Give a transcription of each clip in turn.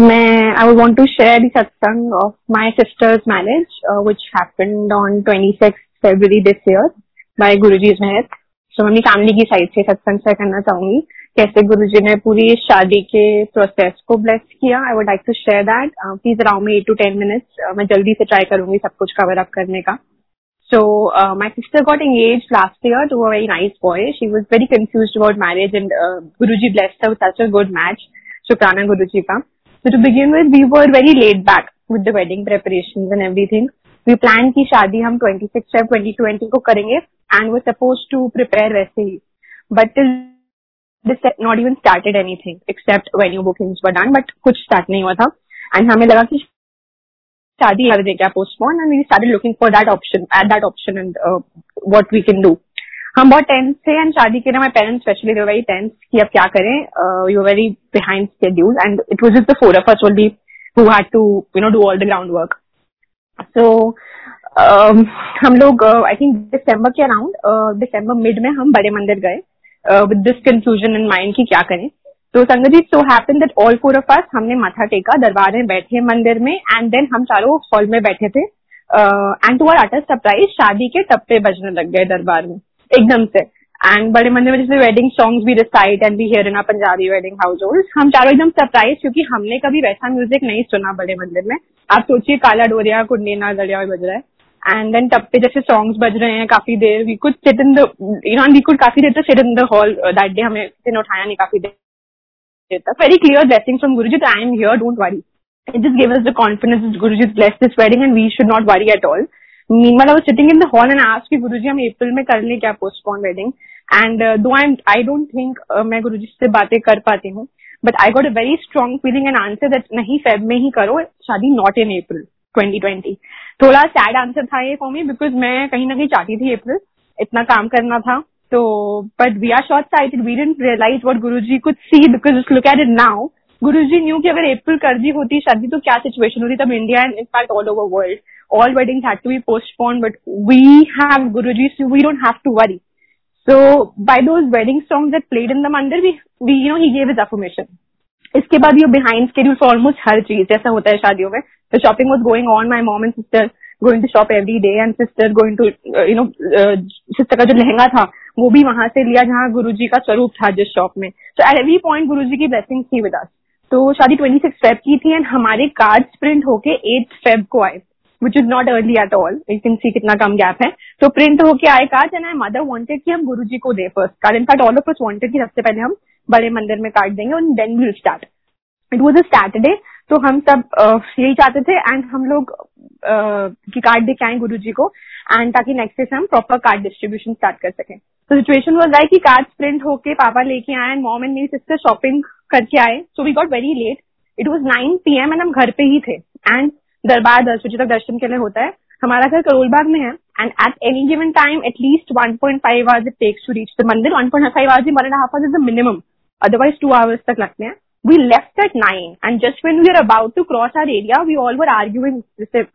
मैं I to share the satsang of my sister's marriage which happened on twenty six February this year by Guru ji mehar सो मैं अपनी family की side से सत्संग share करना चाहूँगी। कैसे गुरु जी ने पूरी शादी के प्रोसेस को ब्लेस किया I would like to share that please around me eight to ten minutes मैं जल्दी से ट्राई करूँगी सब कुछ कवर अप करने का। So my sister got got last last to to very nice boy she was very confuse about marriage and uh, Guruji blessed her with such a good match. Shukrana Guruji ka. So to begin with, we were very laid back with the wedding preparations and everything. We planned ki shadi hum 26 Feb 2020 ko karenge and were supposed to prepare वैसे ही. But till this not even started anything except venue bookings were done. But कुछ start नहीं हुआ था. And हमें लगा कि शादी कर दे क्या postpone and we started looking for that option at that option and what we can do हम बहुत टेंस थे एंड शादी के लिए my parents specially very tense कि अब क्या करें? You are very behind schedule and it was just the four of us only who had to you know do all the ground work so हम लोग I think दिसंबर के around दिसंबर mid में हम बड़े मंदिर गए with this confusion in mind की क्या करें? तो संगत जी so happen that all four of us हमने माथा टेका, दरबार में बैठे मंदिर में एंड देन हम चारों हॉल में बैठे थे and to our utter surprise शादी के टप्पे बजने लग गए दरबार में। एकदम से एंड बड़े मंदिर में जैसे वेडिंग सॉन्ग्स भी रिसाइट एंड भी here in Punjabi wedding household हम चारों एकदम सरप्राइज़ क्योंकि हमने कभी वैसा म्यूज़िक नहीं सुना बड़े मंदिर में आप सोचिए काला डोरिया कुंडीना गड़िया बज रहा है एंड देन टप्पे जैसे सॉन्ग्स बज रहे हैं काफ़ी देर we could sit in the you know we could काफ़ी देर तक sit in the hall that day हमें उठाया नहीं काफ़ी देर very clear blessing from Guruji that I am here, don't worry. It just gave us the confidence that Guruji blessed this wedding and we should not worry at all. Meanwhile sitting in the hall and ask कि गुरुजी, हम अप्रैल में कर ले क्या postpone wedding and दो आई I don't think मैं गुरुजी से बातें कर पाती हूँ but I got a very strong feeling and answer that नहीं फेब में ही करो, शादी नॉट इन अप्रैल ट्वेंटी थोड़ा सैड आंसर था ये फॉर मी बिकॉज़ मैं कहीं ना कहीं चाहती थी अप्रिल इतना काम करना था तो but we are short sighted we didn't realise what Guru ji कुछ see because look at it now now. Ji knew कि अगर अप्रैल कर दी होती शादी तो क्या सिचुएशन होती? तब India and in fact all over world all be postpone but we have Guruji so we don't have to worry so by those wedding songs that played in the mandir we we you know he gave his affirmation इसके बाद ये behind schedule for almost हर चीज़, जैसा होता है शादियों में तो shopping was going on my mom and sister going to shop every day and sister going to you know sister का जो लहंगा था, वो भी वहाँ से लिया, जहाँ गुरु जी का स्वरूप था जिस शॉप में. तो एट एवरी पॉइंट गुरु जी की ब्लेसिंग थी विद अस तो शादी ट्वेंटी सिक्स फेब की थी एंड हमारे कार्ड प्रिंट होके एट फेब को आए which is not early at all you can see कितना कम गैप है। तो प्रिंट होके आए card and I mother wanted की हम गुरु जी को दे first card in fact all of us wanted कि सबसे पहले हम बड़े मंदिर में कार्ड देंगे and then will start it was a Saturday तो हम सब यही चाहते थे एंड हम लोग की कार्ड देखे आए गुरु जी को एंड ताकि नेक्स्ट डे से हम प्रॉपर कार्ड डिस्ट्रीब्यूशन स्टार्ट कर सकें। तो सिचुएशन वॉज़ लाइक कि कार्ड प्रिंट होके पापा लेके आए एंड मॉम एंड मेरी सिस्टर शॉपिंग करके आए। So we got very late it was nine P M and हम घर पे ही थे। एंड दरबार दस बजे तक दर्शन के लिए होता है। हमारा घर करोलबाग में है। And at any given time at least one point five hours it takes to reach the mandir. One point five hours one and half hours is the minimum otherwise two hours तक लगते हैं। We left at nine and just when we were about to cross our area, we all were arguing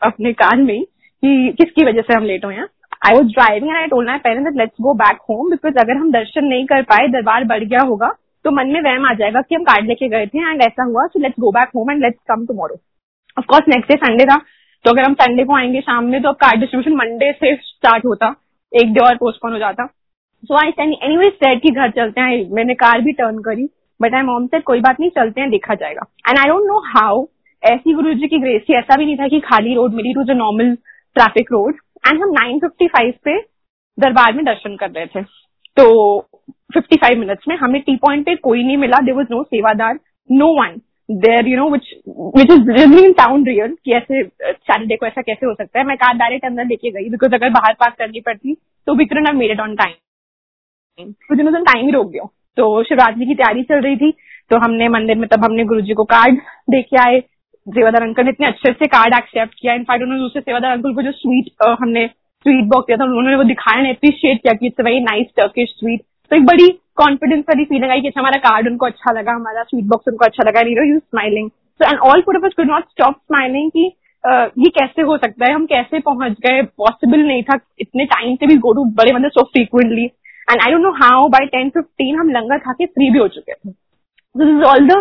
अपने car में कि किसकी वजह से हम लेट हुए हैं। I was driving and I told my parents let's go back home because अगर हम दर्शन नहीं कर पाए, दरबार बढ़ गया होगा तो मन में वहम आ जाएगा कि हम कार्ड लेके गए थे एंड ऐसा हुआ so let's go back home and let's come tomorrow of course next day Sunday था तो अगर हम संडे को आएँगे शाम में तो अब कार्ड डिस्ट्रीब्यूशन मंडे से स्टार्ट होता, एक डे और पोस्टपोन हो जाता। सो आई एनी वे सेट की घर चलते हैं। मैंने कार भी टर्न करी। बट आई मॉम से कोई बात नहीं, चलते हैं, देखा जाएगा। And I don't know how ऐसी गुरु जी की ग्रेस थी, ऐसा भी नहीं था कि खाली रोड मिली टू जो नॉर्मल ट्रैफ़िक रोड एंड हम 9:55 पे दरबार में दर्शन कर रहे थे। तो 55 मिनट्स में हमें टी पॉइंट पे कोई नहीं मिला। There was no sevadar no one there you know which which is really in town real कि ऐसे सैटरडे को ऐसा कैसे हो सकता है। मैं कार डायरेक्ट अंदर लेके गई बिकॉज़ अगर बाहर पार्क करनी पड़ती तो विक्रन I made it on time दिन टाइम ही रोक दिया। तो शिवरात्रि की तैयारी चल रही थी तो हमने मंदिर में तब हमने गुरु जी को कार्ड दे के आए। सेवादार अंकल ने इतने अच्छे से कार्ड एक्सेप्ट किया। इनफैक्ट उन्होंने दूसरे सेवादार अंकल को जो स्वीट हमने स्वीट बॉक्स दिया था उन्होंने वो दिखाया ने अप्रिशिएट किया कि it's very nice Turkish sweet तो एक बड़ी कॉन्फिडेंस वाली फीलिंग आई कि अच्छा, हमारा कार्ड उनको अच्छा लगा हमारा स्वीट बॉक्स उनको अच्छा लगा Nero you smiling so and all four of us could not stop smiling कि ये कैसे हो सकता है? हम कैसे पहुँच गए? पॉसिबल नहीं था। इतने टाइम से भी गो टू बड़े मंदिर so frequently and I don't know how by ten fifteen हम लंगर खा के फ्री भी हो चुके थे। This is all the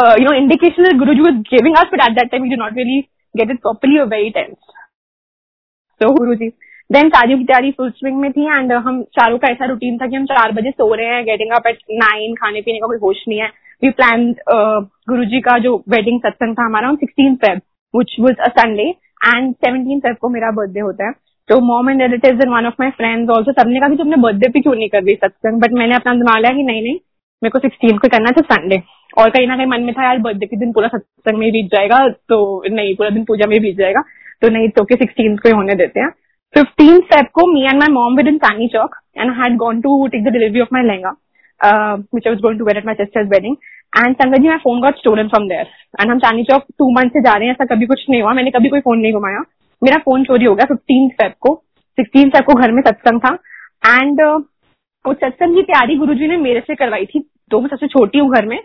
uh, you know indication that Guruji was giving us, but at that time we did not really get it properly or very tense. So then शादी की तैयारी फुल स्विंग में थी and हम चारों का ऐसा routine था कि हम चार बजे सो रहे हैं गेटिंग अप एट नाइन खाने पीने का कोई होश नहीं है। वी प्लान गुरु जी का जो वेडिंग सत्संग था हमारा sixteen Feb which was a Sunday and seventeen Feb को मेरा बर्थडे होता है। तो mom and relative and one of my friends also सबने कहा कि तुमने बर्थडे पे क्यों नहीं कर दी सत्संग? बट मैंने अपना दिमाग लिया कि नहीं नहीं, मेरे को सिक्सटीन को करना था संडे और कहीं ना कहीं मन में था, यार बर्थडे के दिन पूरा सत्संग में बीत जाएगा तो नहीं, पूरा दिन पूजा में बीत जाएगा। तो नहीं तो के सिक्सटीन को ही होने देते हैं। फिफ्टीन फेब को me and my mom with in Chandni Chowk and had gone to take the delivery of my lehenga which I was going to wear at my sister's wedding and ji my phone got stolen from there and हम चानी चौक two month से जा रहे हैं, ऐसा कभी कुछ नहीं हुआ। मैंने कभी कोई फ़ोन नहीं घुमाया। मेरा फ़ोन चोरी हो गया फिफ्टीन फेब को सिक्सटीन फेब को घर में सत्संग था। एंड uh, उस सत्संग की तैयारी गुरु ने मेरे से करवाई थी। दो मैं सबसे छोटी हूँ घर में।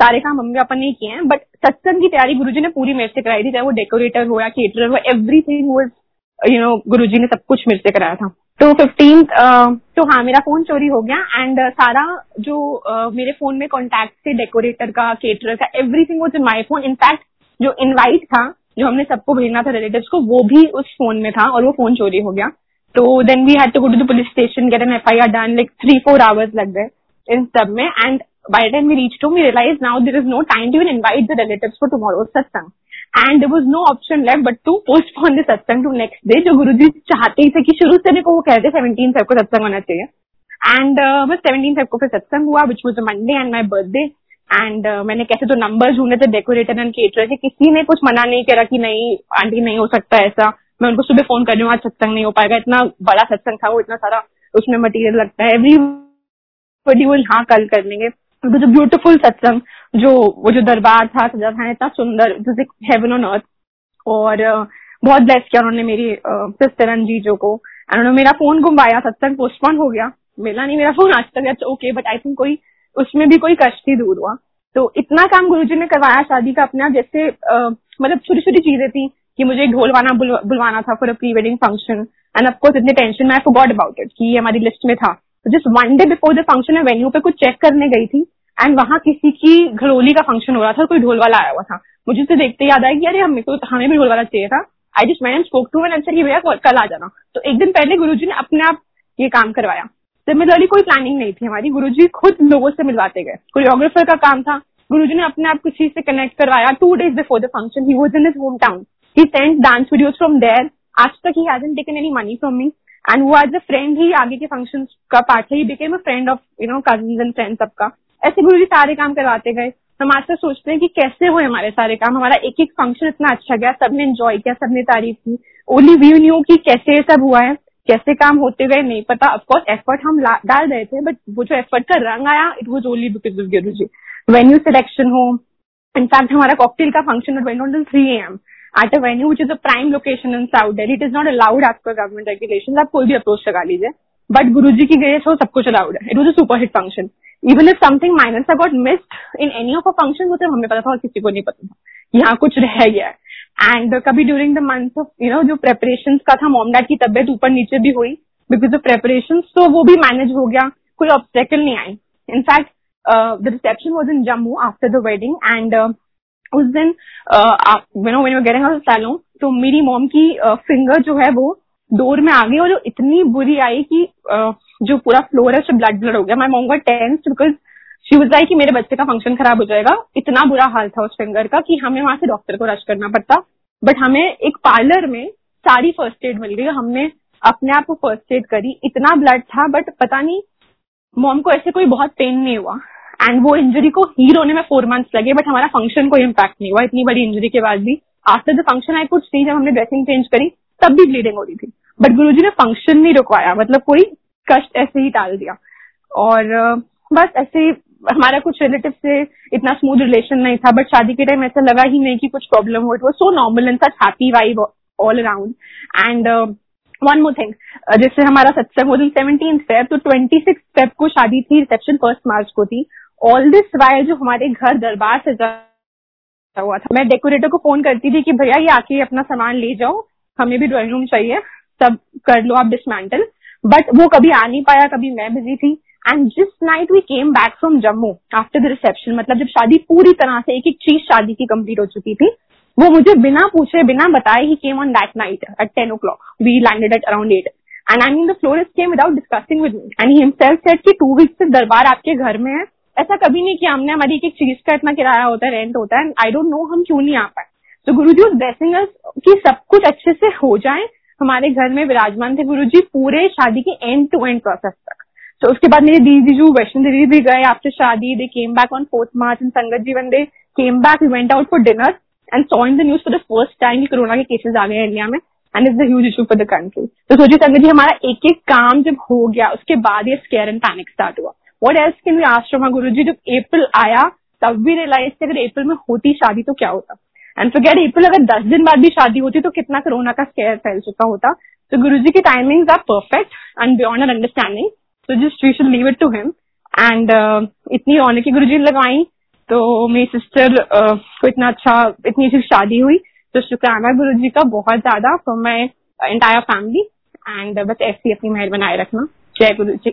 सारे काम मम्मी पापा ने किए हैं। बट सत्संग की तैयारी गुरुजी ने पूरी मेरे से कराई थी। चाहे वो डेकोरेटर हो या केटरर हो everything was you know Guruji ने सब कुछ मेरे से कराया था। तो फिफ्टीन तो हाँ मेरा फ़ोन चोरी हो गया। एंड uh, सारा जो uh, मेरे फ़ोन में कॉन्टेक्ट थे डेकोरेटर का केटरर का everything was in my phone in fact जो इनवाइट था जो हमने सबको भेजना था रिलेटिव्स को वो भी उस फ़ोन में था और वो फ़ोन चोरी हो गया। तो then we had to go to the police station get an F I R done like three four hours लग गए इन सब में। And by the time we reached home, we realized now there is no time to even invite the relatives satsang. And there was no option left but to postpone the satsang to next day जो गुरु जी चाहते ही थे कि शुरू से को वो कहते seventeen Feb को सत्संग होना चाहिए। एंड uh, बस सेवनटीन फेब को फिर सत्संग हुआ which was Monday and my birthday and uh, मैंने कैसे तो नंबर ढूंढे थे डेकोरेटर एंड केटर के किसी ने कुछ मना नहीं करा कि नहीं आंटी नहीं हो सकता ऐसा। मैं उनको सुबह फ़ोन कर रही हूँ आज सत्संग नहीं हो पाएगा। इतना बड़ा सत्संग था वो इतना सारा उसमें मटेरियल लगता है। एवरी बडी वो हाँ कल कर लेंगे। जो ब्यूटीफुल सत्संग जो वो जो दरबार था सजा था इतना सुंदर इट हेवन ऑन अर्थ और बहुत ब्लेस किया उन्होंने मेरी सिस्टर अंजीजो को। एंड उन्होंने मेरा फ़ोन घुमाया सत्संग पोस्टपोन हो गया। मिला नहीं मेरा फ़ोन आज तक ओके बट आई थिंक कोई उसमें भी कोई कष्ट ही दूर हुआ। तो इतना काम गुरु जी ने करवाया, शादी का अपना, जैसे मतलब छोटी छोटी चीज़ें थी कि मुझे ढोलवाना बुलवाना था for a pre wedding function and of course इतने टेंशन में फॉर गॉड अबाउट इट कि ये हमारी लिस्ट में था। Just one day before the function में वेन्यू पे कुछ चेक करने गई थी एंड वहाँ किसी की घरोली का फ़ंक्शन हो रहा था और कोई ढोल वाला आया हुआ था। मुझे उसे देखते याद आया कि अरे, हमें तो हमें भी ढोल वाला चाहिए था। I just man spoke to and answer कि भैया, कल आ जाना। तो एक दिन पहले गुरु ने अपने आप ये काम करवाया। सिमिलरली कोई प्लानिंग नहीं थी हमारी। गुरु खुद लोगों से मिलवाते गए। कोरियोग्राफर का काम था। गुरु ने अपने आप किसी से कनेक्ट करवाया। Two days before the function he was in his home town he sent dance videos from there आज तक he hasn't taken any money from me and वो एज अ फ्रेंड ही आगे के फ़ंक्शन का पार्ट है। He became a friend of you know cousin and friend सबका। ऐसे गुरु जी सारे काम करवाते गए। हम आज तक सोचते हैं कि कैसे हुए हमारे सारे काम। हमारा एक एक फ़ंक्शन इतना अच्छा गया। सबने एंजॉय किया, सबने तारीफ़ की। ओनली व्यू न्यू की कैसे ये सब हुआ है। कैसे काम होते गए, नहीं पता। ऑफकोर्स एफर्ट हम डाल रहे थे बट वो जो एफर्ट का रंग आया it was only because of Guru ji venue selection हो इनफैक्ट हमारा कॉकटेल का function went on three M a venue which is a prime location in South Delhi. It is not allowed as per government regulations. आप कोई भी approach लगा लीजिए। But गुरु जी की गए तो सब कुछ अलाउड है। It was a super hit function even if something minus got missed in any of a function वो सिर्फ़ हमें पता था और किसी को नहीं पता था। यहाँ कुछ रह गया है। एंड कभी during the month of you know जो प्रेपरेशन का था मोम डैड की तबियत ऊपर नीचे भी हुई बिकॉज़ ऑफ़ प्रेपरेशन तो वो भी मैनेज हो गया कोई ऑब्स्टेकल नहीं आई। In fact the reception was in Jammu after the wedding and उस दिन यू नो सैलून तो मेरी मॉम की फिंगर uh, जो है वो डोर में आ गई और इतनी बुरी आई कि uh, जो पूरा फ्लोर है उससे ब्लड ब्लड हो गया। My mom got tense because she was कि मेरे बच्चे का फ़ंक्शन खराब हो जाएगा। इतना बुरा हाल था उस फिंगर का कि हमें वहाँ से डॉक्टर को रश करना पड़ता। बट हमें एक पार्लर में सारी फ़र्स्ट एड मिल गई हमने अपने आप को फ़र्स्ट एड करी। इतना ब्लड था बट पता नहीं मॉम को ऐसे कोई बहुत पेन नहीं हुआ। एंड वो इंजरी को हील होने में फोर मंथ्स लगे बट हमारा फ़ंक्शन कोई इम्पैक्ट नहीं हुआ। इतनी बड़ी इंजरी के बाद भी। आफ्टर द फ़ंक्शन आई कुछ सी जब हमने ड्रेसिंग चेंज करी, तब भी ब्लीडिंग हो रही थी। बट गुरु ने फ़ंक्शन नहीं रुकवाया। मतलब कोई कष्ट ऐसे ही टाल दिया। और बस ऐसे हमारा कुछ रिलेटिव से इतना स्मूथ रिलेशन नहीं था बट शादी के टाइम ऐसा लगा ही नहीं कि कुछ प्रॉब्लम हो। It was so normal and such happy vibe all around and one more thing जैसे हमारा सत्संग वो दिन सेवनटीन फेब तो ट्वेंटी सिक्स फेब को शादी थी रिसेप्शन फ़र्स्ट मार्च को थी। ऑल दिस वाइल जो हमारे घर दरबार से हुआ था, मैं डेकोरेटर को फ़ोन करती थी कि भैया ये आके अपना सामान ले जाओ, हमें भी ड्राइंग रूम चाहिए, सब कर लो आप डिसमेंटल बट वो कभी आ नहीं पाया, कभी मैं बिज़ी थी। एंड जिस night we came back from Jammu after the reception मतलब जब शादी पूरी तरह से एक एक चीज़ शादी की कंप्लीट हो चुकी थी, वो मुझे बिना पूछे, बिना बताए ही came on that night at ten o'clock we landed at around eight and I mean the florist came without discussing with me and himself said कि टू वीक्स से दरबार आपके घर में है। ऐसा कभी नहीं किया हमने हमारी एक एक चीज़ का इतना किराया होता है रेंट होता है। एंड आई डोंट नो हम क्यों नहीं आ पाए। तो गुरु जी ब्लेसिंग की सब कुछ अच्छे से हो जाए। हमारे घर में विराजमान थे गुरु जी पूरे शादी के एंड टू एंड प्रोसेस तक तो उसके बाद मेरे दीदी जो वैष्णो देवी भी गए after shaadi they came back on fourth March and sangat ji when they came back we went out for dinner and saw in the news for the first time की कोरोना के केसेस आ गए India में and is the issue for the country तो सोचिए संगत जी, हमारा एक एक काम जब हो गया, उसके बाद ये स्केयर एंड पैनिक स्टार्ट हुआ। वट एल्स कैन वी आश्रमा गुरु जी? जब अप्रैल आया, तब भी रियलाइज़ थे, अगर अप्रैल में होती शादी तो क्या होता? एंड फॉरगेट अप्रैल अगर दस दिन बाद भी शादी होती तो कितना कोरोना का स्केयर फैल चुका होता। तो गुरु जी की timing are perfect and beyond understanding तो just should leave it to him and इतनी रौनक की गुरु जी लगाई तो मेरी सिस्टर uh, को इतना अच्छा इतनी अच्छी शादी हुई। तो शुक्राना गुरु जी का बहुत ज़्यादा for my entire family and बस ऐसी अपनी मेहर बनाए रखना। जय गुरु जी